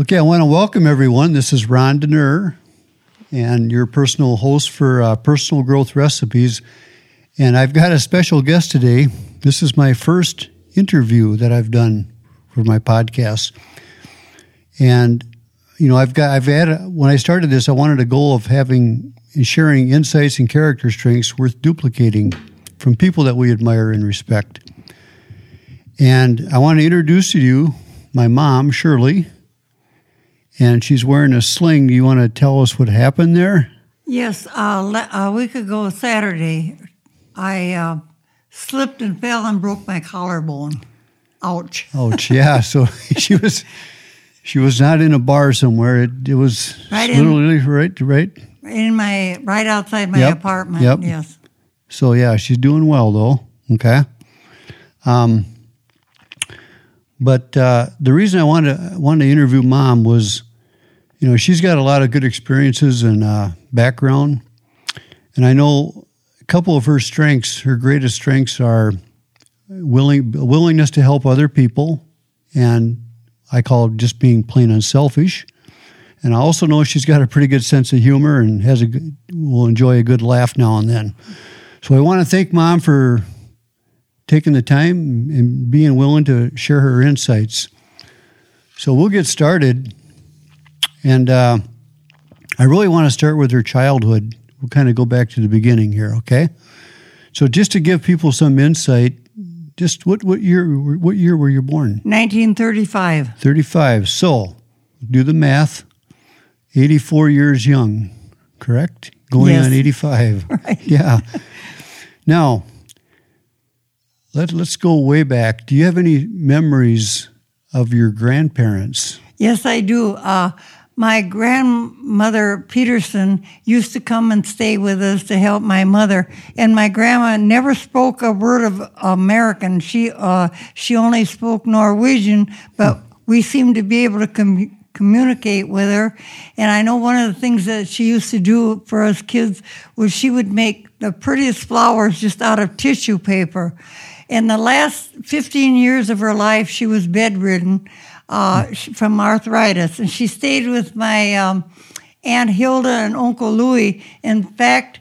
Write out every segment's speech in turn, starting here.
Okay, I want to welcome everyone. This is Ron Denner, and your personal host for uh, Personal Growth Recipes. And I've got a special guest today. This is my first interview that I've done for my podcast. And you know, I've got I've had when I started this, I wanted a goal of having and sharing insights and character strengths worth duplicating from people that we admire and respect. And I want to introduce to you my mom, Shirley, and she's wearing a sling. Do you want to tell us what happened there? Yes, uh, a week ago Saturday, I uh, slipped and fell and broke my collarbone. Ouch. Ouch. Yeah. So she was she was not in a bar somewhere. It, it was Right literally right right. In my right outside my Yep, apartment. yep. Yes. So yeah, she's doing well though. Okay. Um, but uh, the reason I wanted to, wanted to interview mom was, you know, she's got a lot of good experiences and uh, background, and I know a couple of her strengths. Her greatest strengths are willing willingness to help other people, and I call it just being plain unselfish. And I also know she's got a pretty good sense of humor and has a will enjoy a good laugh now and then. So I want to thank mom for taking the time and being willing to share her insights. So we'll get started. And uh, I really want to start with her childhood. We'll kind of go back to the beginning here, okay? So just to give people some insight, just what, what year what year were you born? 1935. 35. So do the math. 84 years young, correct? Going Yes. on 85. Right. Yeah. Now, let, let's go way back. Do you have any memories of your grandparents? Yes, I do. Uh, my grandmother Peterson used to come and stay with us to help my mother, and my grandma never spoke a word of American. She uh, she only spoke Norwegian, but we seemed to be able to com- communicate with her. And I know one of the things that she used to do for us kids was she would make the prettiest flowers just out of tissue paper. In the last 15 years of her life, she was bedridden uh, from arthritis, and she stayed with my um, Aunt Hilda and Uncle Louis. In fact,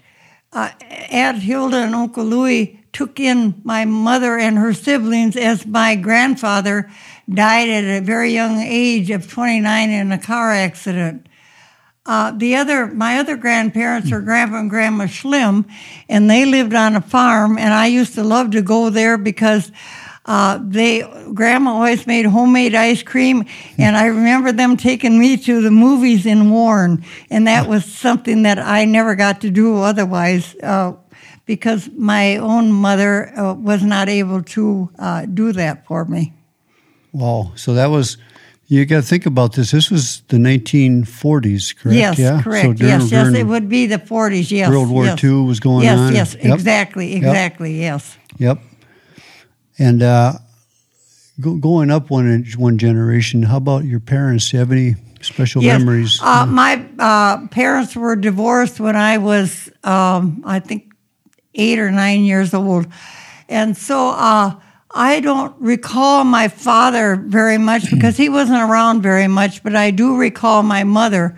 uh, Aunt Hilda and Uncle Louis took in my mother and her siblings as my grandfather died at a very young age of 29 in a car accident. Uh, the other, my other grandparents are Grandpa and Grandma Schlim, and they lived on a farm. And I used to love to go there because uh, they, Grandma always made homemade ice cream, and I remember them taking me to the movies in Warren, and that was something that I never got to do otherwise. Uh, because my own mother uh, was not able to uh, do that for me. Wow. So that was, you got to think about this. This was the 1940s, correct? Yes, yeah? correct. So during, yes, yes, it would be the 40s. Yes, World War yes. II was going yes, on. Yes, Yep. exactly, exactly. Yes. Yep. And uh, go, going up one one generation, how about your parents? Do you have any special Yes. memories? Uh, my uh, parents were divorced when I was, um, I think, eight or nine years old. And so uh, I don't recall my father very much because he wasn't around very much, but I do recall my mother.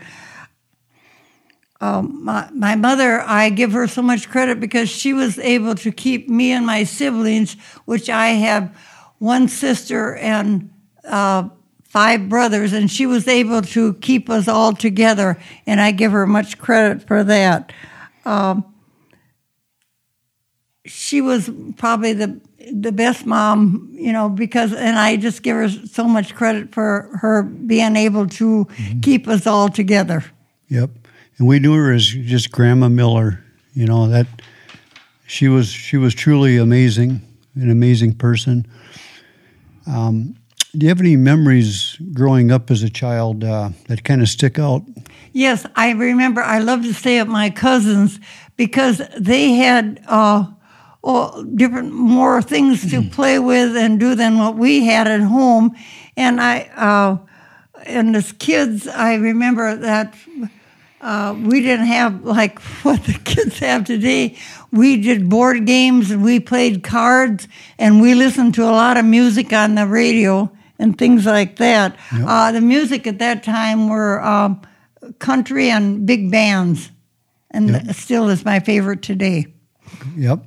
Um, my, my mother, I give her so much credit because she was able to keep me and my siblings, which I have one sister and uh, five brothers, and she was able to keep us all together, and I give her much credit for that. Um, she was probably the the best mom, you know, because and I just give her so much credit for her being able to keep us all together. Yep. And we knew her as just Grandma Miller. You know that she was she was truly amazing, an amazing person. Um, do you have any memories growing up as a child uh, that kind of stick out? Yes, I remember. I loved to stay at my cousins because they had uh, oh, different more things to play with and do than what we had at home. And I, uh, and as kids, I remember that uh, we didn't have like what the kids have today. We did board games and we played cards and we listened to a lot of music on the radio. and things like that. Yep. Uh, the music at that time were um, country and big bands, and Yep. still is my favorite today. Yep.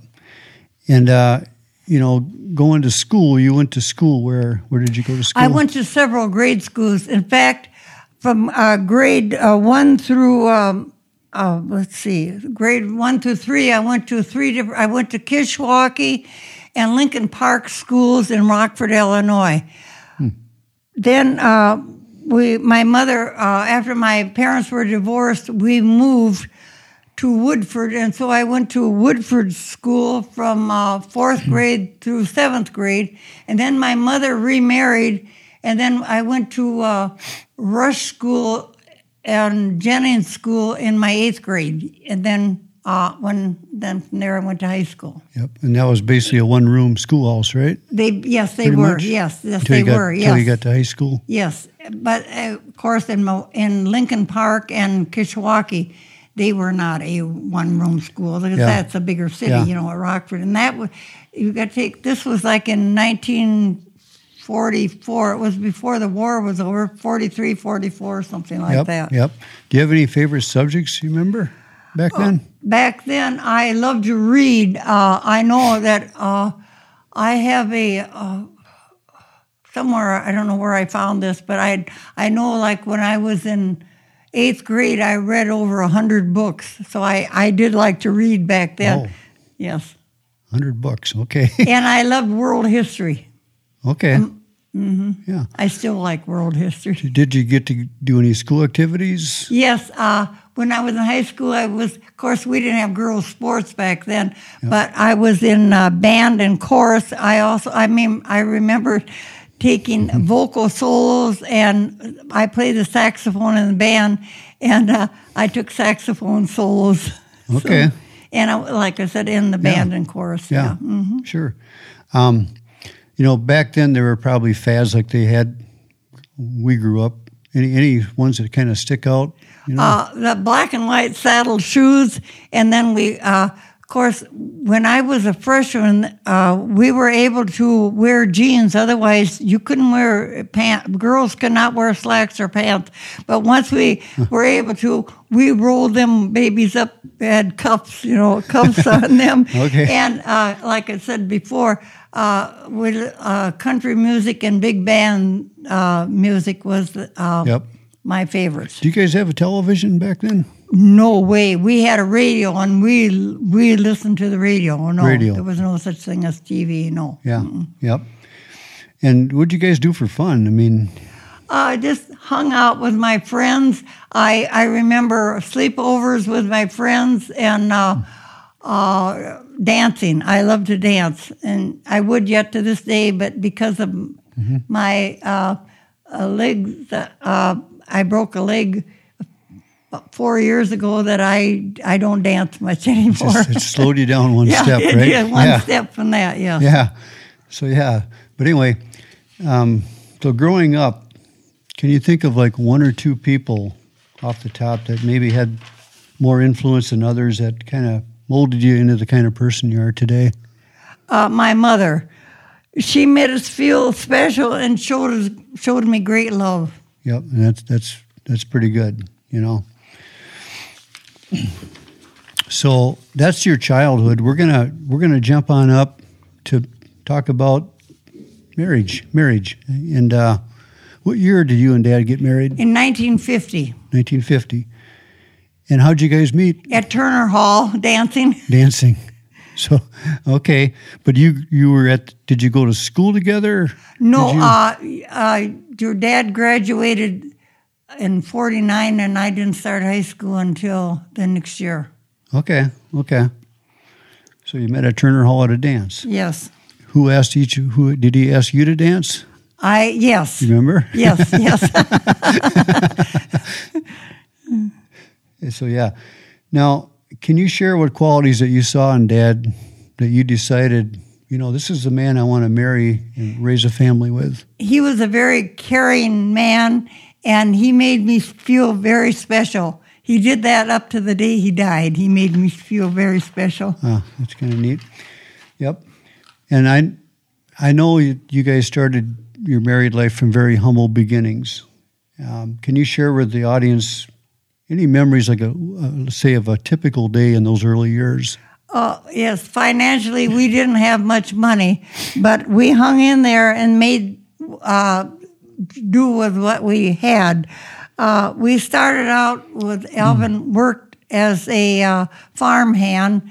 And uh, you know, going to school, you went to school. Where where did you go to school? I went to several grade schools. In fact, from uh, grade uh, one through um, uh, let's see, grade one through three, I went to three different. I went to Kishwaukee and Lincoln Park schools in Rockford, Illinois. Then uh, we, my mother, uh, after my parents were divorced, we moved to Woodford, and so I went to Woodford School from uh, fourth grade through seventh grade, and then my mother remarried, and then I went to uh, Rush School and Jennings School in my eighth grade, and then uh, when then from there I went to high school. Yep. And that was basically a one room schoolhouse, right? They yes they Pretty were much? yes yes Until they got, were Until you got to high school. Yes, but uh, of course, in Mo- in Lincoln Park and Kishwaukee, they were not a one room school because Yeah. that's a bigger city, Yeah. you know, at Rockford. And that was you got to take. This was like in 1944. It was before the war was over. 43, 44, something like yep. that. Yep. Do you have any favorite subjects you remember back then? Back then, I loved to read. Uh, I know that uh, I have a uh, somewhere. I don't know where I found this, but I I know like when I was in eighth grade, I read over a hundred books. So I I did like to read back then. Oh. Yes, Hundred books. Okay. and I loved world history. Okay. Mm-hmm. Yeah. I still like world history. Did you get to do any school activities? Yes, uh, when I was in high school, I was, of course, we didn't have girls' sports back then, but I was in uh, band and chorus. I also, I mean, I remember taking Mm-hmm. vocal solos, and I played the saxophone in the band, and uh, I took saxophone solos. So- Okay. and I, like I said, in the band and chorus. Yeah. Mm-hmm. Sure. Um, you know, back then there were probably fads like they had. We grew up. Any any ones that kind of stick out? You know. uh, the black and white saddle shoes, and then we, uh, course, when I was a freshman, uh, we were able to wear jeans. Otherwise, you couldn't wear pants. Girls could not wear slacks or pants. But once we were able to, we rolled them babies up, had cuffs, you know, cuffs on them. Okay. And uh, like I said before, uh, with uh, country music and big band uh, music was uh, Yep. my favorites. Do you guys have a television back then? No way. We had a radio and we we listened to the radio. No, Radio. there was no such thing as TV. No. Yeah. Yep. And what'd you guys do for fun? I mean, I just hung out with my friends. I I remember sleepovers with my friends and uh, uh, dancing. I love to dance, and I would yet to this day. But because of my uh, uh, legs, uh, I broke a leg about four years ago. That I I don't dance much anymore. just, it slowed you down one yeah, step, it right? did, one yeah. step from that. Yeah. Yeah. So yeah. But anyway, um, so growing up, can you think of like one or two people off the top that maybe had more influence than others that kind of molded you into the kind of person you are today? uh, my mother. She made us feel special and showed us showed me great love. Yep, and that's that's that's pretty good, you know. So that's your childhood. We're gonna we're gonna jump on up to talk about marriage. Marriage, and uh, what year did you and Dad get married? In 1950, 1950. And how'd you guys meet? at Turner Hall, dancing. Dancing. So okay, but you you were at? Did you go to school together? No, you- uh, uh, your dad graduated in 49, and I didn't start high school until the next year. Okay, okay. So you met at Turner Hall at a dance. Yes. Who asked each? Who did he ask you to dance? I, yes. You remember? Yes, yes. So yeah. Now, can you share what qualities that you saw in Dad that you decided, you know, this is the man I want to marry and raise a family with? he was a very caring man and he made me feel very special. He did that up to the day he died. He made me feel very special. Oh, that's kind of neat. Yep. And I, I know you, you guys started your married life from very humble beginnings. Um, can you share with the audience any memories, like a uh, say, of a typical day in those early years? Uh, yes, financially we didn't have much money, but we hung in there and made uh, do with what we had. Uh, we started out with Alvin worked as a uh, farm hand.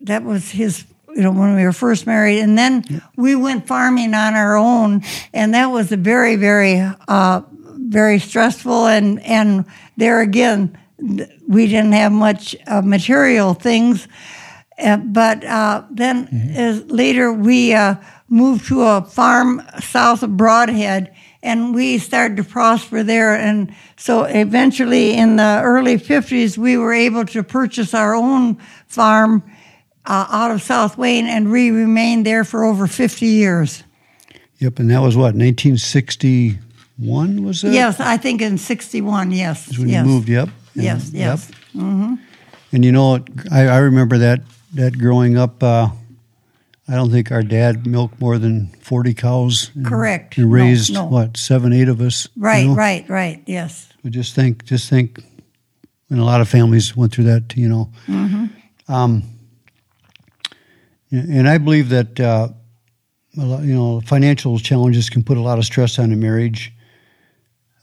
That was his, you know, when we were first married, and then we went farming on our own, and that was a very, very, uh, very stressful. And and there again, we didn't have much uh, material things. Uh, but uh, then Mm-hmm. as later we uh, moved to a farm south of Brodhead, and we started to prosper there. And so eventually, in the early '50s, we were able to purchase our own farm uh, out of South Wayne, and we remained there for over 50 years. Yep, and that was what 1961 was it? Yes, I think in '61. Yes, Is when yes, you moved. Yep. yes, Yep. yes. Mm-hmm. And you know, I, I remember that that growing up. Uh, I don't think our dad milked more than forty cows. And, Correct. And raised no. what seven, eight of us. you Right, know? right, right. Yes. But just think, just think, and a lot of families went through that. You know, Mm-hmm. um, and I believe that uh, you know financial challenges can put a lot of stress on a marriage.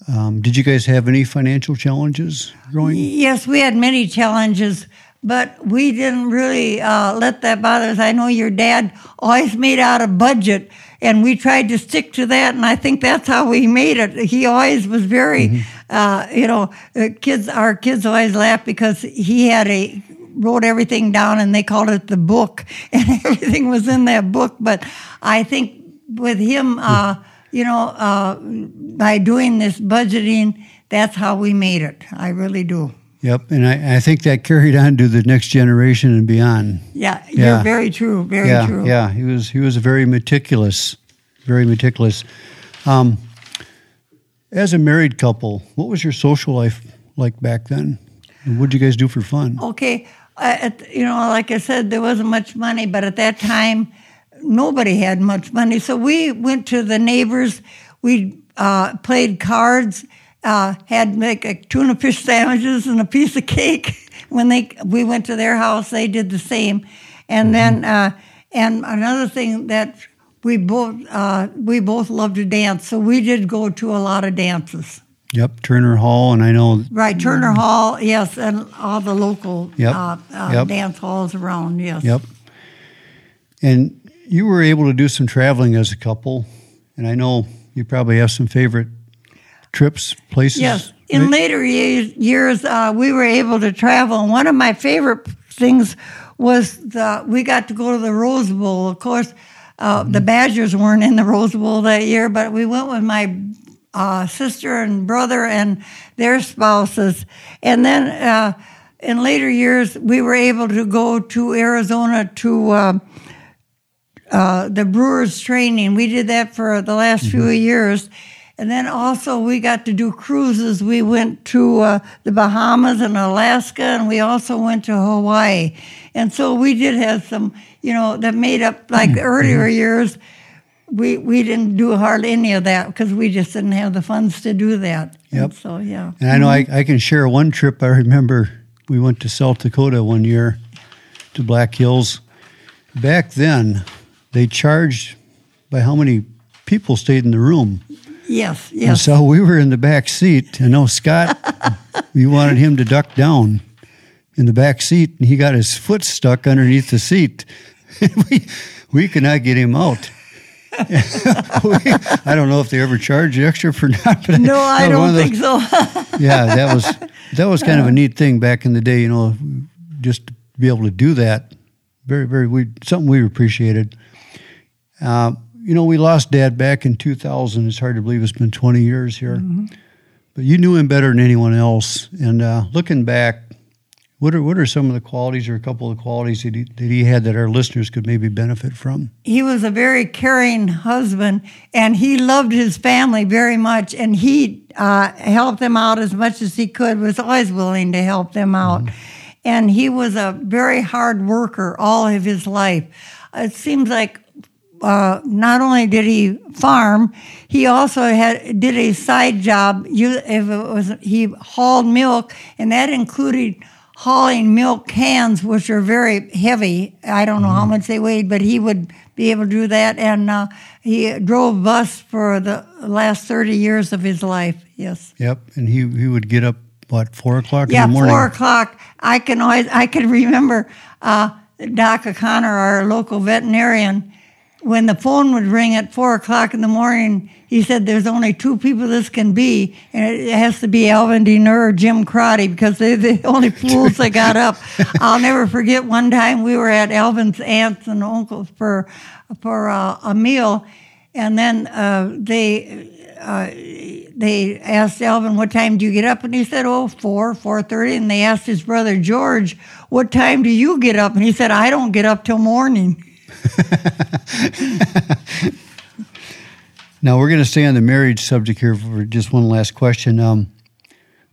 Um, did you guys have any financial challenges growing? Yes, we had many challenges, but we didn't really uh, let that bother us. I know your dad always made out a budget, and we tried to stick to that, and I think that's how we made it. He always was very, uh, you know, uh, kids. Our kids always laugh because he had a wrote everything down, and they called it the book, and everything was in that book. But I think with him, uh, you know, uh, by doing this budgeting, that's how we made it. I really do. Yep, and I, I think that carried on to the next generation and beyond. Yeah, Yeah. you're very true. Very yeah, true. yeah, he was he was very meticulous, very meticulous. Um, as a married couple, what was your social life like back then? And what did you guys do for fun? Okay, uh, at, you know, like I said, there wasn't much money, but at that time, nobody had much money. So we went to the neighbors. We uh, played cards. Uh, had like a tuna fish sandwiches and a piece of cake. When they we went to their house, they did the same. And then uh, and another thing that we both uh, we both loved to dance, so we did go to a lot of dances. Yep, Turner Hall, and I know. Right, Turner Hall, yes, and all the local Yep, uh, uh, yep. dance halls around, yes. Yep. And you were able to do some traveling as a couple, and I know you probably have some favorite trips, places. Yes. In later years, uh, we were able to travel. And one of my favorite things was the we got to go to the Rose Bowl. Of course, uh, Mm-hmm. the Badgers weren't in the Rose Bowl that year, but we went with my uh, sister and brother and their spouses. And then uh, in later years, we were able to go to Arizona to. Uh, uh, the Brewers training. We did that for the last few years. And then also we got to do cruises. We went to uh, the Bahamas and Alaska, and we also went to Hawaii. And so we did have some, you know, that made up like earlier years. We we didn't do hardly any of that because we just didn't have the funds to do that. And Yep. so yeah. And I know I, I can share one trip. I remember we went to South Dakota one year to Black Hills. Back then, they charged by how many people stayed in the room. Yes. And Yes. so we were in the back seat. I know Scott, we wanted him to duck down in the back seat, and he got his foot stuck underneath the seat. we, we could not get him out. I don't know if they ever charged you extra for not. But no, I one don't those- think so. yeah, that was that was kind of a neat thing back in the day. You know, just to be able to do that, very very we something we appreciated. Uh, you know, we lost Dad back in 2000. It's hard to believe it's been 20 years here, but you knew him better than anyone else. And uh, looking back, what are what are some of the qualities or a couple of the qualities that he, that he had that our listeners could maybe benefit from? he was a very caring husband and he loved his family very much and he uh, helped them out as much as he could was always willing to help them out and he was a very hard worker all of his life it seems like uh, not only did he farm, he also had did a side job. You, if it was he hauled milk, and that included hauling milk cans, which are very heavy. I don't know how much they weighed, but he would be able to do that. And uh, he drove bus for the last thirty years of his life. Yes. Yep. And he he would get up what four o'clock Yeah, in the morning. four o'clock. I can always I can remember uh, Doc O'Connor, our local veterinarian, when the phone would ring at four o'clock in the morning. He said, "There's only two people this can be, and it has to be Alvin Denner or Jim Crotty because they're the only fools that got up." I'll never forget one time we were at Alvin's aunts and uncles for for uh, a meal, and then uh, they uh, they asked Alvin, "What time do you get up?" And he said, "Oh, four, four thirty." And they asked his brother George, "What time do you get up?" And he said, "I don't get up till morning." Now we're going to stay on the marriage subject here for just one last question. Um,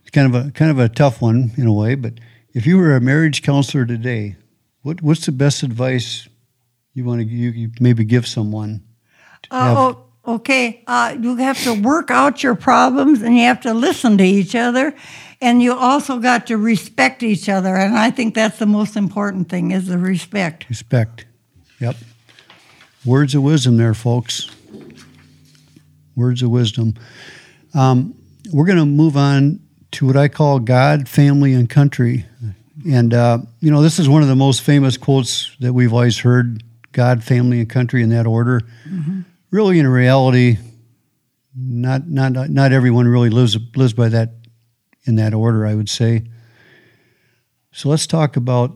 it's kind of a kind of a tough one in a way, but if you were a marriage counselor today, what what's the best advice you want to you, you maybe give someone? Uh, oh, okay, uh, you have to work out your problems, and you have to listen to each other, and you also got to respect each other. And I think that's the most important thing: is the respect. Respect. Yep. Words of wisdom there, folks. Words of wisdom. Um, we're going to move on to what I call God, family, and country. And, uh, you know, this is one of the most famous quotes that we've always heard God, family, and country in that order. Really, in reality, not, not, not everyone really lives, lives by that in that order, I would say. So let's talk about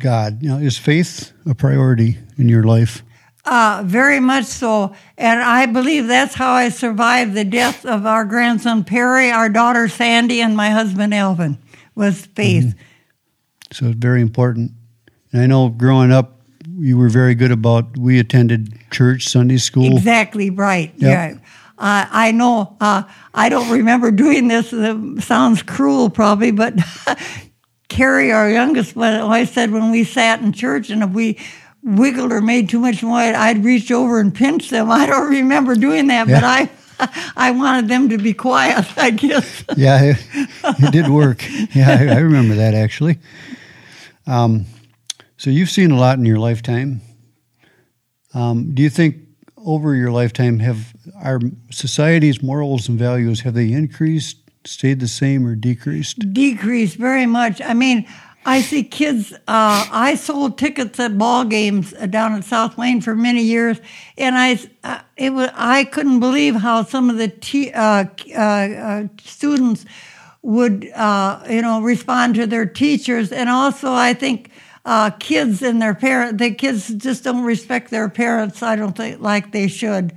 God. You know, is faith a priority in your life? Uh, very much so. And I believe that's how I survived the death of our grandson Perry, our daughter Sandy, and my husband Alvin, was faith. So it's very important. And I know growing up, you were very good about. We attended church, Sunday school. Exactly right. Yep. Yeah. Uh, I know. Uh, I don't remember doing this. It sounds cruel, probably, but Carrie, our youngest one, always said when we sat in church and if we wiggled or made too much noise, I'd reach over and pinch them. I don't remember doing that, but I. I wanted them to be quiet, I guess. Yeah, it, it did work. Yeah, I, I remember that actually. Um, so you've seen a lot in your lifetime. Um, do you think over your lifetime have our society's morals and values have they increased, stayed the same, or decreased? decreased very much. I mean, I see kids. Uh, I sold tickets at ball games uh, down at South Wayne for many years, and I uh, it was I couldn't believe how some of the te- uh, uh, uh, students would uh, you know respond to their teachers, and also I think. Uh, kids and their parents, the kids just don't respect their parents. I don't think like they should,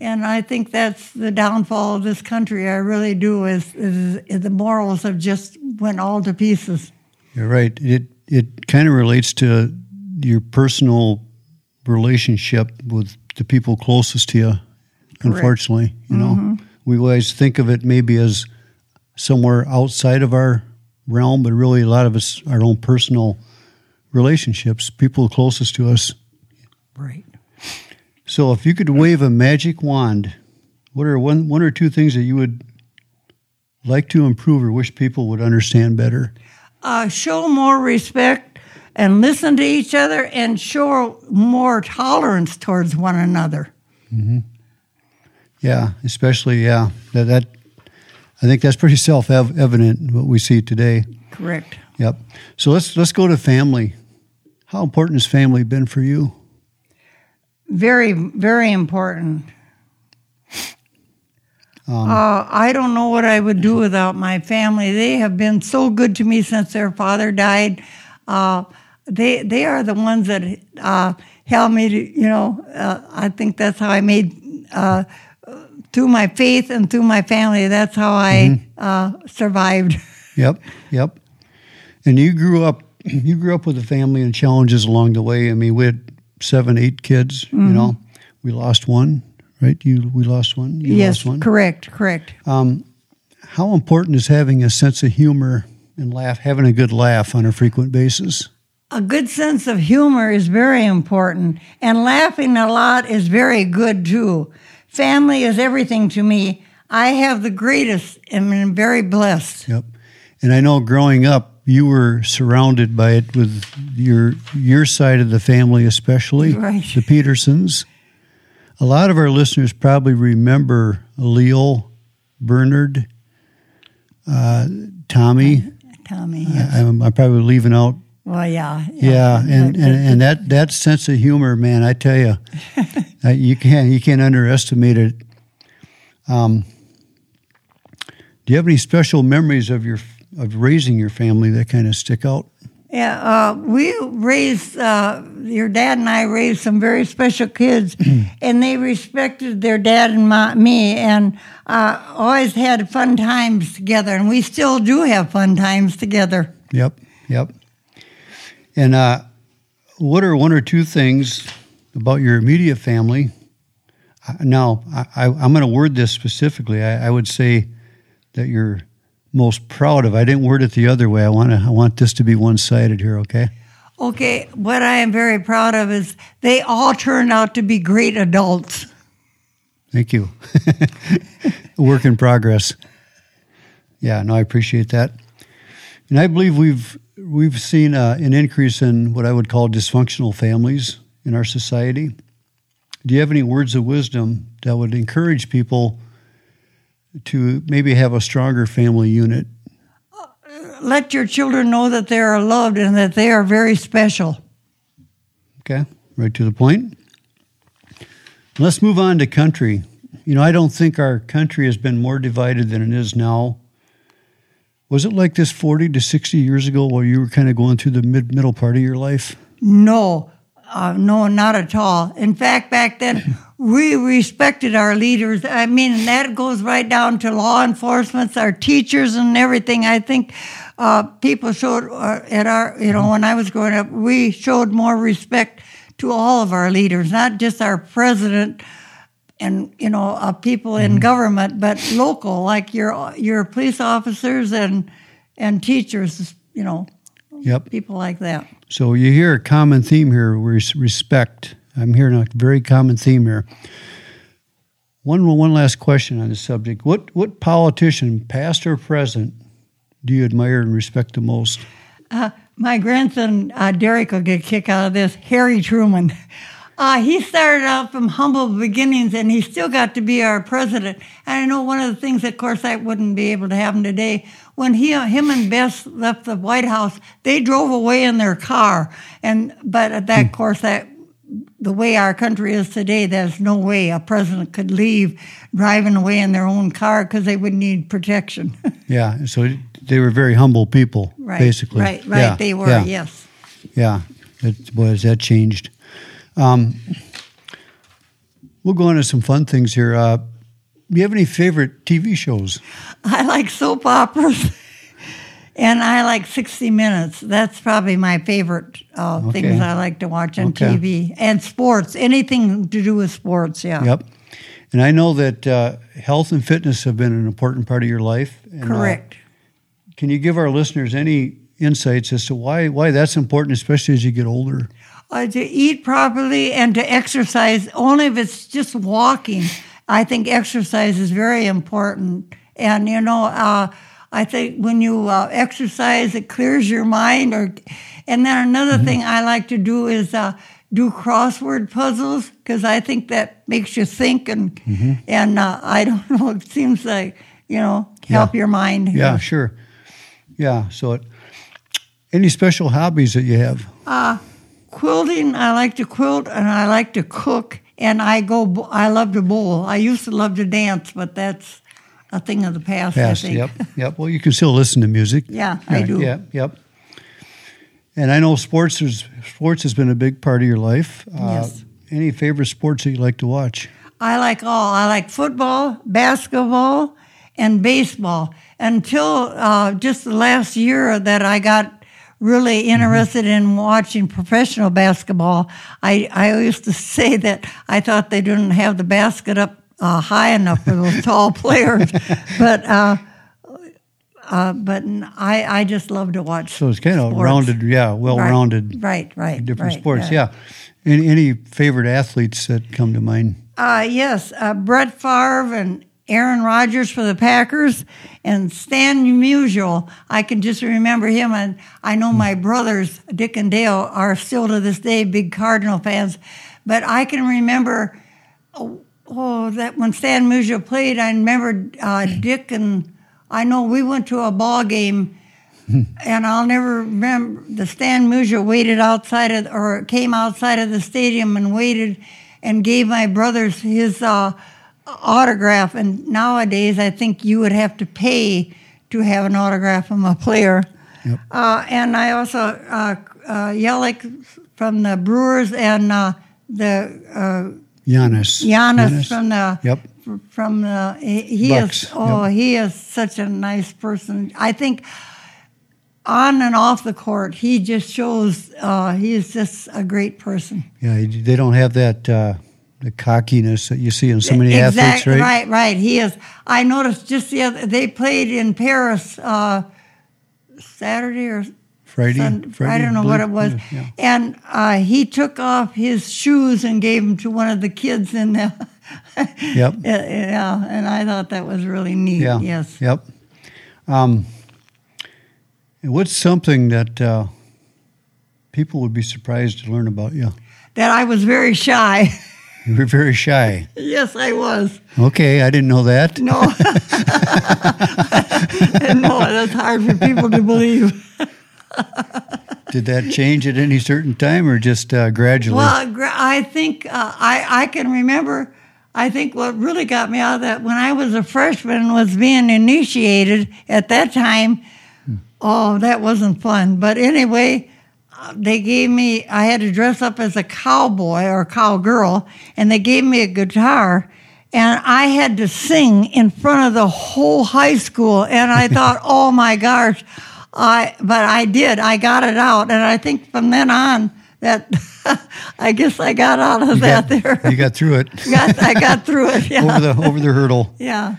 and I think that's the downfall of this country. I really do. Is, is, is the morals have just went all to pieces. You're right. It it kind of relates to your personal relationship with the people closest to you. Unfortunately, you know, mm-hmm. we always think of it maybe as somewhere outside of our realm, but really a lot of us our own personal relationships, people closest to us. Right. So, if you could wave a magic wand, what are one one or two things that you would like to improve or wish people would understand better? Uh, show more respect and listen to each other and show more tolerance towards one another. Yeah, especially yeah. That, that I think that's pretty self evident what we see today. Correct. Yep. So let's let's go to family. How important has family been for you? Very, very important. Um, uh, I don't know what I would do without my family. They have been so good to me since their father died. Uh, they they are the ones that uh, helped me to, you know, uh, I think that's how I made, uh, through my faith and through my family, that's how I uh, survived. Yep. Yep. And you grew up you grew up with a family and challenges along the way. I mean, we had seven, eight kids. You know, we lost one. Right? You we lost one. You yes, lost one. correct, correct. Um, How important is having a sense of humor and laugh, having a good laugh on a frequent basis? a good sense of humor is very important, and laughing a lot is very good too. Family is everything to me. I have the greatest and I'm very blessed. Yep. And I know growing up, you were surrounded by it with your your side of the family, especially Right. the Petersons. A lot of our listeners probably remember Leo, Bernard, uh, Tommy. Tommy, yes. I, I'm, I'm probably leaving out. well, yeah. Yeah, and, and, and that, that sense of humor, man, I tell you, you can't you can't underestimate it. Um, do you have any special memories of your of raising your family that kind of stick out? Yeah, uh, we raised, uh, your dad and I raised some very special kids, and they respected their dad and my, me, and uh, always had fun times together, and we still do have fun times together. Yep, yep. And uh, what are one or two things about your immediate family? Now, I, I, I'm going to word this specifically. I, I would say that you're most proud of. I didn't word it the other way. I want to. I want this to be one sided here. Okay. Okay, what I am very proud of is they all turned out to be great adults. Thank you. Work in progress. Yeah, no, I appreciate that. And I believe we've we've seen uh, an increase in what I would call dysfunctional families in our society. Do you have any words of wisdom that would encourage people to maybe have a stronger family unit? Let your children know that they are loved and that they are very special. Okay, right to the point. Let's move on to country. You know, I don't think our country has been more divided than it is now. Was it like this 40 to 60 years ago while you were kind of going through the mid middle part of your life? No, uh, no, not at all. In fact, back then, we respected our leaders. I mean, that goes right down to law enforcement, our teachers, and everything. I think uh, people showed uh, at our, you know, when I was growing up, we showed more respect to all of our leaders, not just our president and you know uh, people in government, but local, like your your police officers and and teachers. You know, Yep. people like that. So you hear a common theme here res- respect. I'm hearing a very common theme here. One, one last question on this subject. What, what politician, past or present, do you admire and respect the most? Uh, my grandson uh, Derek will get a kick out of this. Harry Truman. Uh, he started out from humble beginnings, and he still got to be our president. And I know one of the things, of course, that wouldn't be able to happen today. When he, him and Bess left the White House, they drove away in their car. And but at that, of course, that the way our country is today, there's no way a president could leave driving away in their own car because they would need protection. Yeah, so they were very humble people, right, basically. right, right. Yeah, they were, yeah, yes. Yeah, boy, has that changed. Um, we'll go on to some fun things here. Uh, do you have any favorite TV shows? I like soap operas, and I like 60 Minutes. That's probably my favorite uh, Okay. things I like to watch on Okay. TV. And sports, anything to do with sports, yeah. Yep. And I know that uh, health and fitness have been an important part of your life. And, uh, Correct. can you give our listeners any insights as to why why that's important, especially as you get older? Uh, to eat properly and to exercise, only if it's just walking. I think exercise is very important. And, you know, uh, I think when you uh, exercise, it clears your mind. Or, and then another thing I like to do is uh, do crossword puzzles because I think that makes you think. And, and uh, I don't know, it seems like, you know, help Yeah. your mind. Yeah, sure. Yeah. So, it, any special hobbies that you have? Uh, quilting, I like to quilt and I like to cook and I go, I love to bowl. I used to love to dance, but that's a thing of the past, Past. I think. Yep. Yep. Well, you can still listen to music. Yeah, I do. Yeah. Yep. And I know sports is sports has been a big part of your life. Uh, Yes. Any favorite sports that you like to watch? I like all. I like football, basketball, and baseball. Until uh, just the last year that I got really interested in watching professional basketball, I, I used to say that I thought they didn't have the basket up uh, high enough for those tall players. But uh, uh, but I, I just love to watch. So it's kind of sports. rounded, yeah, well Right, rounded, Right, right. different right, sports. right. Yeah. Any, any favorite athletes that come to mind? Uh, yes, uh, Brett Favre and Aaron Rodgers for the Packers, and Stan Musial. I can just remember him, and I know my brothers Dick and Dale are still to this day big Cardinal fans. But I can remember, oh, oh that when Stan Musial played, I remember uh, Dick and I know we went to a ball game. And I'll never remember the Stan Musial waited outside of, or came outside of the stadium and waited and gave my brothers his uh, autograph. And nowadays, I think you would have to pay to have an autograph from a player. Yep. Uh, and I also, uh, uh, Yelich from the Brewers and uh, the uh, Giannis. Giannis, from the Yep. from the he he Bucks, is oh yep. he is such a nice person. I think on and off the court he just shows uh, he is just a great person. Yeah, they don't have that uh, the cockiness that you see in so many athletes, Exactly, right? right, right. He is. I noticed just the other. They played in Paris uh, Saturday or Friday, Sun- Friday, I don't know believe. what it was. Yeah, yeah. And uh, he took off his shoes and gave them to one of the kids in the. Yep. Yeah, and I thought that was really neat. Yeah. Yes. Yep. Um, what's something that uh, people would be surprised to learn about you? That I was very shy. You were very shy. yes, I was. Okay, I didn't know that. No. no, that's hard for people to believe. Did that change at any certain time, or just uh, gradually? Well, I think uh, I I can remember. I think what really got me out of that when I was a freshman was being initiated at that time. Oh, that wasn't fun. But anyway, they gave me. I had to dress up as a cowboy or cowgirl, and they gave me a guitar. And I had to sing in front of the whole high school, and I thought, "Oh my gosh!" I but I did. I got it out, and I think from then on that I guess I got out of you that got, there. you got through it got, I got through it. Yeah. over the over the hurdle. yeah.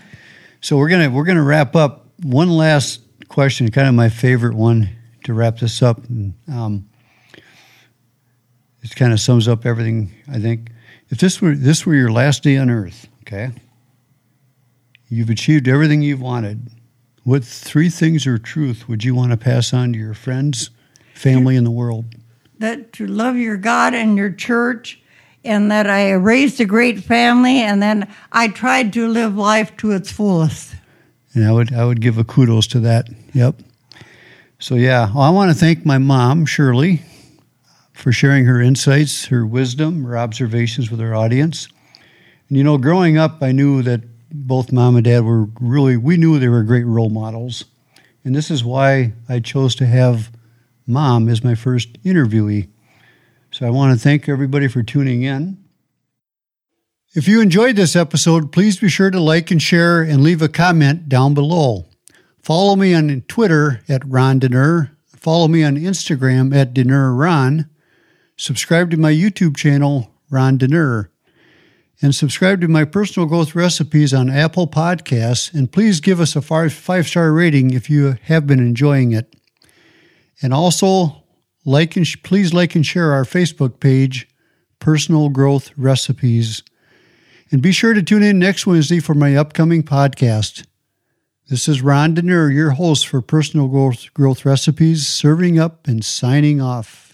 So we're gonna we're gonna wrap up. One last question, kind of my favorite one to wrap this up. Um, it kind of sums up everything. I think if this were this were your last day on Earth, okay, you've achieved everything you've wanted. What three things or truth would you want to pass on to your friends, family, and the world? That to love your God and your church, and that I raised a great family, and then I tried to live life to its fullest. And I would I would give a kudos to that. Yep. So yeah, well, I want to thank my mom Shirley for sharing her insights, her wisdom, her observations with our audience. And you know, growing up, I knew that both mom and dad were really we knew they were great role models, and this is why I chose to have mom as my first interviewee. So I want to thank everybody for tuning in. If you enjoyed this episode, please be sure to like and share and leave a comment down below. Follow me on Twitter at Ron Denner. Follow me on Instagram at Denner Ron. Subscribe to my YouTube channel, Ron Denner. And subscribe to my personal growth recipes on Apple Podcasts. And please give us a five star rating if you have been enjoying it. And also, like and sh- please like and share our Facebook page, Personal Growth Recipes. And be sure to tune in next Wednesday for my upcoming podcast. This is Ron Denner, your host for Personal Growth, Growth Recipes, serving up and signing off.